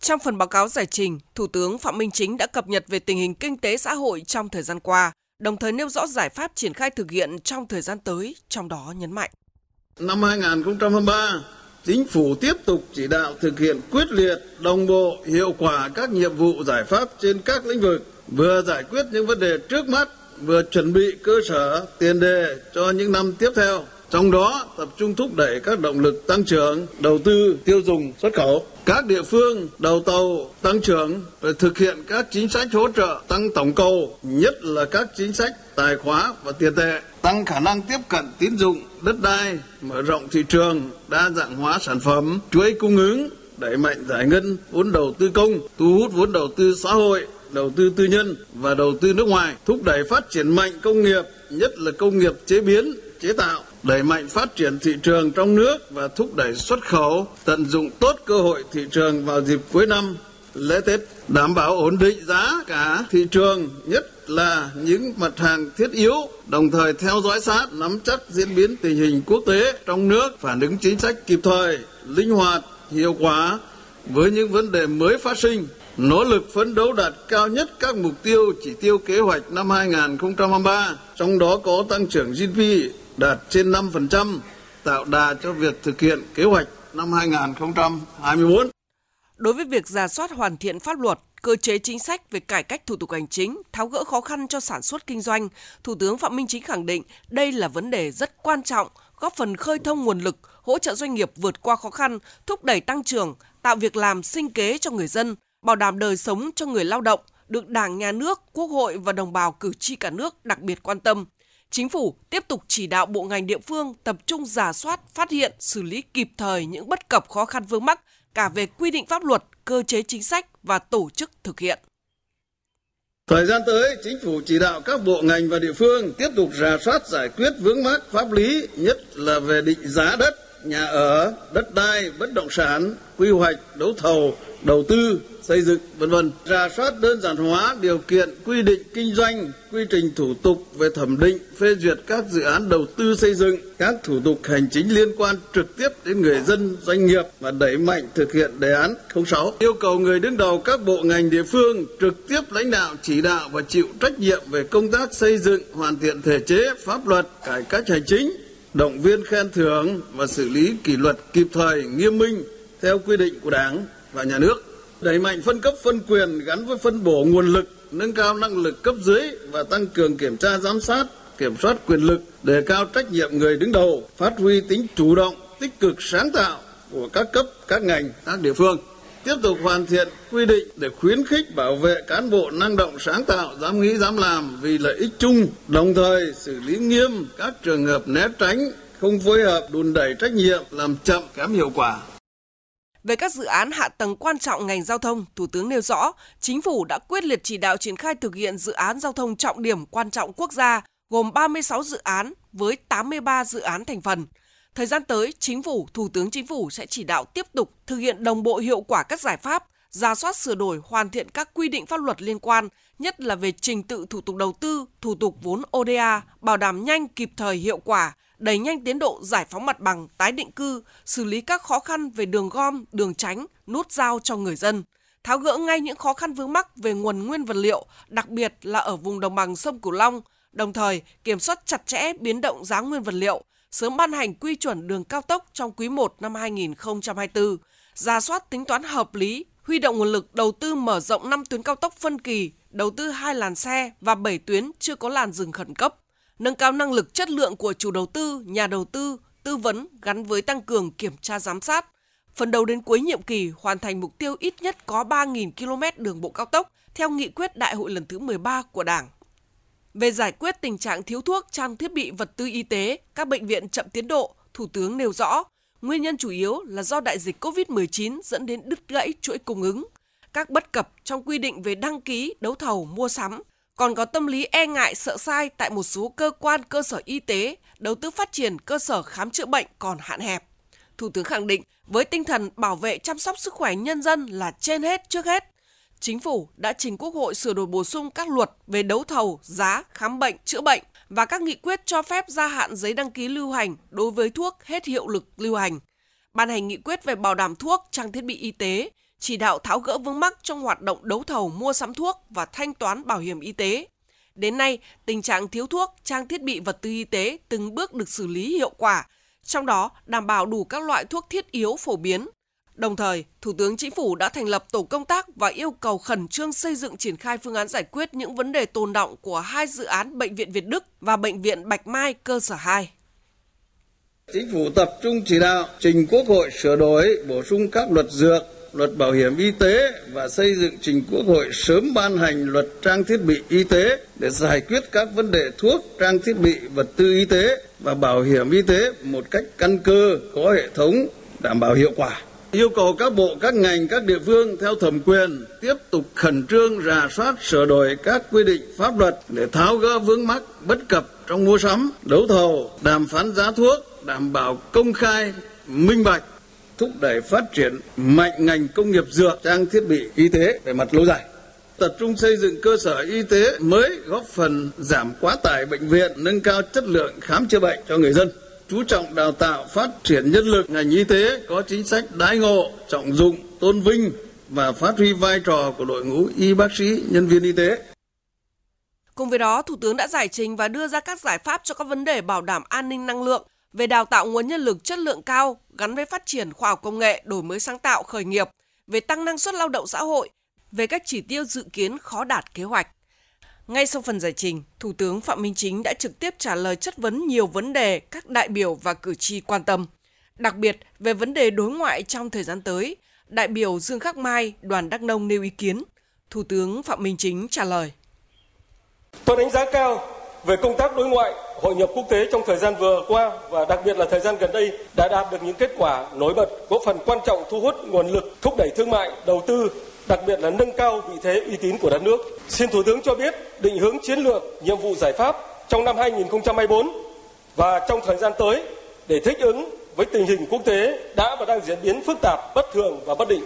Trong phần báo cáo giải trình, Thủ tướng Phạm Minh Chính đã cập nhật về tình hình kinh tế xã hội trong thời gian qua, đồng thời nêu rõ giải pháp triển khai thực hiện trong thời gian tới, trong đó nhấn mạnh. Năm 2023, Chính phủ tiếp tục chỉ đạo thực hiện quyết liệt, đồng bộ, hiệu quả các nhiệm vụ giải pháp trên các lĩnh vực, vừa giải quyết những vấn đề trước mắt, vừa chuẩn bị cơ sở, tiền đề cho những năm tiếp theo. Trong đó tập trung thúc đẩy các động lực tăng trưởng, đầu tư, tiêu dùng, xuất khẩu. Các địa phương đầu tàu tăng trưởng phải thực hiện các chính sách hỗ trợ tăng tổng cầu, nhất là các chính sách tài khóa và tiền tệ, tăng khả năng tiếp cận tín dụng, đất đai, mở rộng thị trường, đa dạng hóa sản phẩm, chuỗi cung ứng, đẩy mạnh giải ngân vốn đầu tư công, thu hút vốn đầu tư xã hội, đầu tư tư nhân và đầu tư nước ngoài, thúc đẩy phát triển mạnh công nghiệp, nhất là công nghiệp chế biến, chế tạo, đẩy mạnh phát triển thị trường trong nước và thúc đẩy xuất khẩu, tận dụng tốt cơ hội thị trường vào dịp cuối năm, lễ Tết, đảm bảo ổn định giá cả thị trường, nhất là những mặt hàng thiết yếu, đồng thời theo dõi sát, nắm chắc diễn biến tình hình quốc tế trong nước, phản ứng chính sách kịp thời, linh hoạt, hiệu quả với những vấn đề mới phát sinh, nỗ lực phấn đấu đạt cao nhất các mục tiêu chỉ tiêu kế hoạch năm 2023, trong đó có tăng trưởng GDP đạt trên 5%, tạo đà cho việc thực hiện kế hoạch năm 2024. Đối với việc giả soát hoàn thiện pháp luật, cơ chế chính sách về cải cách thủ tục hành chính, tháo gỡ khó khăn cho sản xuất kinh doanh, Thủ tướng Phạm Minh Chính khẳng định đây là vấn đề rất quan trọng, góp phần khơi thông nguồn lực, hỗ trợ doanh nghiệp vượt qua khó khăn, thúc đẩy tăng trưởng, tạo việc làm sinh kế cho người dân, bảo đảm đời sống cho người lao động, được Đảng, Nhà nước, Quốc hội và đồng bào cử tri cả nước đặc biệt quan tâm. Chính phủ tiếp tục chỉ đạo bộ ngành địa phương tập trung giả soát, phát hiện, xử lý kịp thời những bất cập khó khăn vướng mắc cả về quy định pháp luật, cơ chế chính sách và tổ chức thực hiện. Thời gian tới, chính phủ chỉ đạo các bộ ngành và địa phương tiếp tục rà soát giải quyết vướng mắc pháp lý, nhất là về định giá đất, nhà ở, đất đai, bất động sản, quy hoạch, đấu thầu, đầu tư, xây dựng, vân vân. Rà soát đơn giản hóa điều kiện quy định kinh doanh, quy trình thủ tục về thẩm định, phê duyệt các dự án đầu tư xây dựng, các thủ tục hành chính liên quan trực tiếp đến người dân, doanh nghiệp và đẩy mạnh thực hiện đề án 06. Yêu cầu người đứng đầu các bộ ngành địa phương trực tiếp lãnh đạo chỉ đạo và chịu trách nhiệm về công tác xây dựng, hoàn thiện thể chế, pháp luật, cải cách hành chính, động viên khen thưởng và xử lý kỷ luật kịp thời, nghiêm minh theo quy định của Đảng và nhà nước đẩy mạnh phân cấp phân quyền gắn với phân bổ nguồn lực nâng cao năng lực cấp dưới và tăng cường kiểm tra giám sát kiểm soát quyền lực đề cao trách nhiệm người đứng đầu phát huy tính chủ động tích cực sáng tạo của các cấp các ngành các địa phương tiếp tục hoàn thiện quy định để khuyến khích bảo vệ cán bộ năng động sáng tạo dám nghĩ dám làm vì lợi ích chung đồng thời xử lý nghiêm các trường hợp né tránh không phối hợp đùn đẩy trách nhiệm làm chậm kém hiệu quả về các dự án hạ tầng quan trọng ngành giao thông, Thủ tướng nêu rõ, chính phủ đã quyết liệt chỉ đạo triển khai thực hiện dự án giao thông trọng điểm quan trọng quốc gia, gồm 36 dự án với 83 dự án thành phần. Thời gian tới, chính phủ, Thủ tướng Chính phủ sẽ chỉ đạo tiếp tục thực hiện đồng bộ hiệu quả các giải pháp, ra soát sửa đổi hoàn thiện các quy định pháp luật liên quan, nhất là về trình tự thủ tục đầu tư, thủ tục vốn ODA, bảo đảm nhanh kịp thời hiệu quả, đẩy nhanh tiến độ giải phóng mặt bằng, tái định cư, xử lý các khó khăn về đường gom, đường tránh, nút giao cho người dân, tháo gỡ ngay những khó khăn vướng mắc về nguồn nguyên vật liệu, đặc biệt là ở vùng đồng bằng sông Cửu Long, đồng thời kiểm soát chặt chẽ biến động giá nguyên vật liệu, sớm ban hành quy chuẩn đường cao tốc trong quý 1 năm 2024, ra soát tính toán hợp lý, huy động nguồn lực đầu tư mở rộng 5 tuyến cao tốc phân kỳ, đầu tư hai làn xe và 7 tuyến chưa có làn dừng khẩn cấp nâng cao năng lực chất lượng của chủ đầu tư, nhà đầu tư, tư vấn gắn với tăng cường kiểm tra giám sát. Phần đầu đến cuối nhiệm kỳ hoàn thành mục tiêu ít nhất có 3.000 km đường bộ cao tốc theo nghị quyết đại hội lần thứ 13 của Đảng. Về giải quyết tình trạng thiếu thuốc, trang thiết bị vật tư y tế, các bệnh viện chậm tiến độ, Thủ tướng nêu rõ, nguyên nhân chủ yếu là do đại dịch COVID-19 dẫn đến đứt gãy chuỗi cung ứng. Các bất cập trong quy định về đăng ký, đấu thầu, mua sắm, còn có tâm lý e ngại sợ sai tại một số cơ quan cơ sở y tế, đầu tư phát triển cơ sở khám chữa bệnh còn hạn hẹp. Thủ tướng khẳng định với tinh thần bảo vệ chăm sóc sức khỏe nhân dân là trên hết trước hết, Chính phủ đã trình Quốc hội sửa đổi bổ sung các luật về đấu thầu, giá, khám bệnh, chữa bệnh và các nghị quyết cho phép gia hạn giấy đăng ký lưu hành đối với thuốc hết hiệu lực lưu hành. Ban hành nghị quyết về bảo đảm thuốc, trang thiết bị y tế, chỉ đạo tháo gỡ vướng mắc trong hoạt động đấu thầu mua sắm thuốc và thanh toán bảo hiểm y tế. Đến nay, tình trạng thiếu thuốc, trang thiết bị vật tư y tế từng bước được xử lý hiệu quả, trong đó đảm bảo đủ các loại thuốc thiết yếu phổ biến. Đồng thời, Thủ tướng Chính phủ đã thành lập tổ công tác và yêu cầu khẩn trương xây dựng triển khai phương án giải quyết những vấn đề tồn động của hai dự án Bệnh viện Việt Đức và Bệnh viện Bạch Mai cơ sở 2. Chính phủ tập trung chỉ đạo trình Quốc hội sửa đổi, bổ sung các luật dược, luật bảo hiểm y tế và xây dựng trình Quốc hội sớm ban hành luật trang thiết bị y tế để giải quyết các vấn đề thuốc, trang thiết bị, vật tư y tế và bảo hiểm y tế một cách căn cơ, có hệ thống, đảm bảo hiệu quả. Yêu cầu các bộ, các ngành, các địa phương theo thẩm quyền tiếp tục khẩn trương rà soát sửa đổi các quy định pháp luật để tháo gỡ vướng mắc bất cập trong mua sắm, đấu thầu, đàm phán giá thuốc, đảm bảo công khai, minh bạch, thúc đẩy phát triển mạnh ngành công nghiệp dược, trang thiết bị y tế về mặt lâu dài. Tập trung xây dựng cơ sở y tế mới góp phần giảm quá tải bệnh viện, nâng cao chất lượng khám chữa bệnh cho người dân chú trọng đào tạo phát triển nhân lực ngành y tế có chính sách đãi ngộ trọng dụng tôn vinh và phát huy vai trò của đội ngũ y bác sĩ nhân viên y tế Cùng với đó, Thủ tướng đã giải trình và đưa ra các giải pháp cho các vấn đề bảo đảm an ninh năng lượng, về đào tạo nguồn nhân lực chất lượng cao gắn với phát triển khoa học công nghệ, đổi mới sáng tạo, khởi nghiệp, về tăng năng suất lao động xã hội, về các chỉ tiêu dự kiến khó đạt kế hoạch. Ngay sau phần giải trình, Thủ tướng Phạm Minh Chính đã trực tiếp trả lời chất vấn nhiều vấn đề các đại biểu và cử tri quan tâm. Đặc biệt về vấn đề đối ngoại trong thời gian tới, đại biểu Dương Khắc Mai, đoàn Đắk Nông nêu ý kiến. Thủ tướng Phạm Minh Chính trả lời. Tôi đánh giá cao về công tác đối ngoại, hội nhập quốc tế trong thời gian vừa qua và đặc biệt là thời gian gần đây đã đạt được những kết quả nổi bật, góp phần quan trọng thu hút nguồn lực thúc đẩy thương mại, đầu tư, đặc biệt là nâng cao vị thế uy tín của đất nước. Xin Thủ tướng cho biết định hướng chiến lược, nhiệm vụ giải pháp trong năm 2024 và trong thời gian tới để thích ứng với tình hình quốc tế đã và đang diễn biến phức tạp, bất thường và bất định.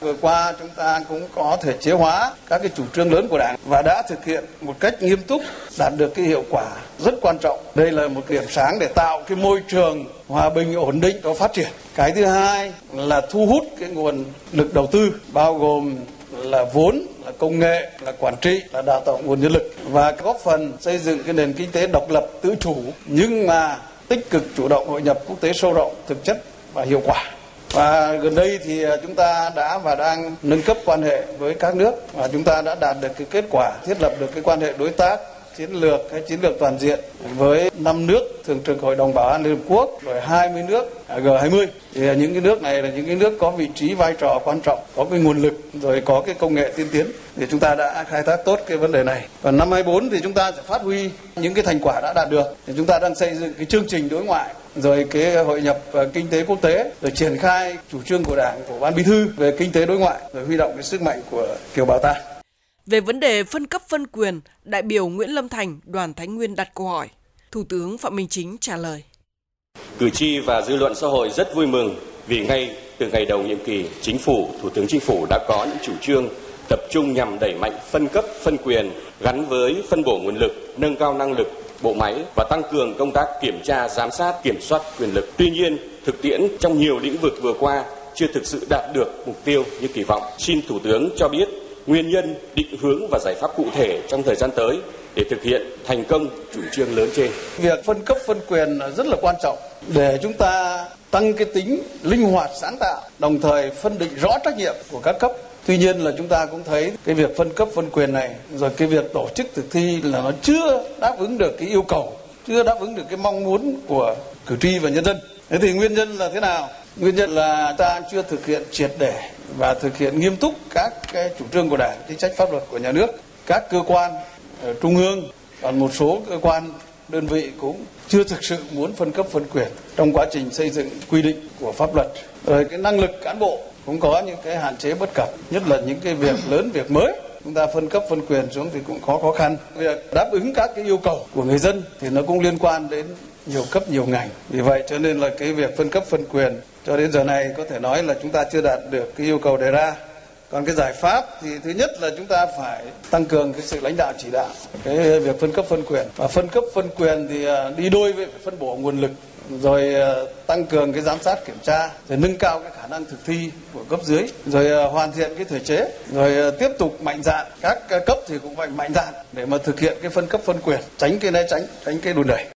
Vừa qua chúng ta cũng có thể chế hóa các cái chủ trương lớn của Đảng và đã thực hiện một cách nghiêm túc đạt được cái hiệu quả rất quan trọng. Đây là một điểm sáng để tạo cái môi trường hòa bình ổn định cho phát triển. Cái thứ hai là thu hút cái nguồn lực đầu tư bao gồm là vốn, là công nghệ, là quản trị, là đào tạo nguồn nhân lực và góp phần xây dựng cái nền kinh tế độc lập, tự chủ, nhưng mà tích cực chủ động hội nhập quốc tế sâu rộng, thực chất và hiệu quả. Và gần đây thì à, chúng ta đã và đang nâng cấp quan hệ với các nước và chúng ta đã đạt được cái kết quả, thiết lập được cái quan hệ đối tác chiến lược hay chiến lược toàn diện với năm nước thường trực hội đồng bảo an liên hợp quốc, rồi 20 nước à, G20 thì những cái nước này là những cái nước có vị trí vai trò quan trọng, có cái nguồn lực, rồi có cái công nghệ tiên tiến. Thì chúng ta đã khai thác tốt cái vấn đề này. Còn năm 24 thì chúng ta sẽ phát huy những cái thành quả đã đạt được. Thì chúng ta đang xây dựng cái chương trình đối ngoại, rồi cái hội nhập à, kinh tế quốc tế, rồi triển khai chủ trương của đảng, của ban bí thư về kinh tế đối ngoại, rồi huy động cái sức mạnh của kiều bào ta về vấn đề phân cấp phân quyền, đại biểu Nguyễn Lâm Thành, đoàn Thái Nguyên đặt câu hỏi. Thủ tướng Phạm Minh Chính trả lời. Cử tri và dư luận xã hội rất vui mừng vì ngay từ ngày đầu nhiệm kỳ, Chính phủ, Thủ tướng Chính phủ đã có những chủ trương tập trung nhằm đẩy mạnh phân cấp, phân quyền gắn với phân bổ nguồn lực, nâng cao năng lực bộ máy và tăng cường công tác kiểm tra, giám sát, kiểm soát quyền lực. Tuy nhiên, thực tiễn trong nhiều lĩnh vực vừa qua chưa thực sự đạt được mục tiêu như kỳ vọng. Xin Thủ tướng cho biết nguyên nhân, định hướng và giải pháp cụ thể trong thời gian tới để thực hiện thành công chủ trương lớn trên. Việc phân cấp phân quyền rất là quan trọng để chúng ta tăng cái tính linh hoạt sáng tạo, đồng thời phân định rõ trách nhiệm của các cấp. Tuy nhiên là chúng ta cũng thấy cái việc phân cấp phân quyền này rồi cái việc tổ chức thực thi là nó chưa đáp ứng được cái yêu cầu, chưa đáp ứng được cái mong muốn của cử tri và nhân dân. Thế thì nguyên nhân là thế nào? Nguyên nhân là ta chưa thực hiện triệt để và thực hiện nghiêm túc các cái chủ trương của Đảng, chính sách pháp luật của nhà nước. Các cơ quan ở trung ương và một số cơ quan đơn vị cũng chưa thực sự muốn phân cấp phân quyền trong quá trình xây dựng quy định của pháp luật. Rồi cái năng lực cán bộ cũng có những cái hạn chế bất cập, nhất là những cái việc lớn, việc mới chúng ta phân cấp phân quyền xuống thì cũng có khó khăn. Việc đáp ứng các cái yêu cầu của người dân thì nó cũng liên quan đến nhiều cấp nhiều ngành. Vì vậy cho nên là cái việc phân cấp phân quyền cho đến giờ này có thể nói là chúng ta chưa đạt được cái yêu cầu đề ra. Còn cái giải pháp thì thứ nhất là chúng ta phải tăng cường cái sự lãnh đạo chỉ đạo, cái việc phân cấp phân quyền. Và phân cấp phân quyền thì à, đi đôi với phân bổ nguồn lực, rồi à, tăng cường cái giám sát kiểm tra, rồi nâng cao cái khả năng thực thi của cấp dưới, rồi à, hoàn thiện cái thể chế, rồi tiếp tục mạnh dạn. Các cấp thì cũng phải mạnh dạn để mà thực hiện cái phân cấp phân quyền, tránh cái né tránh tránh cái đùn đẩy.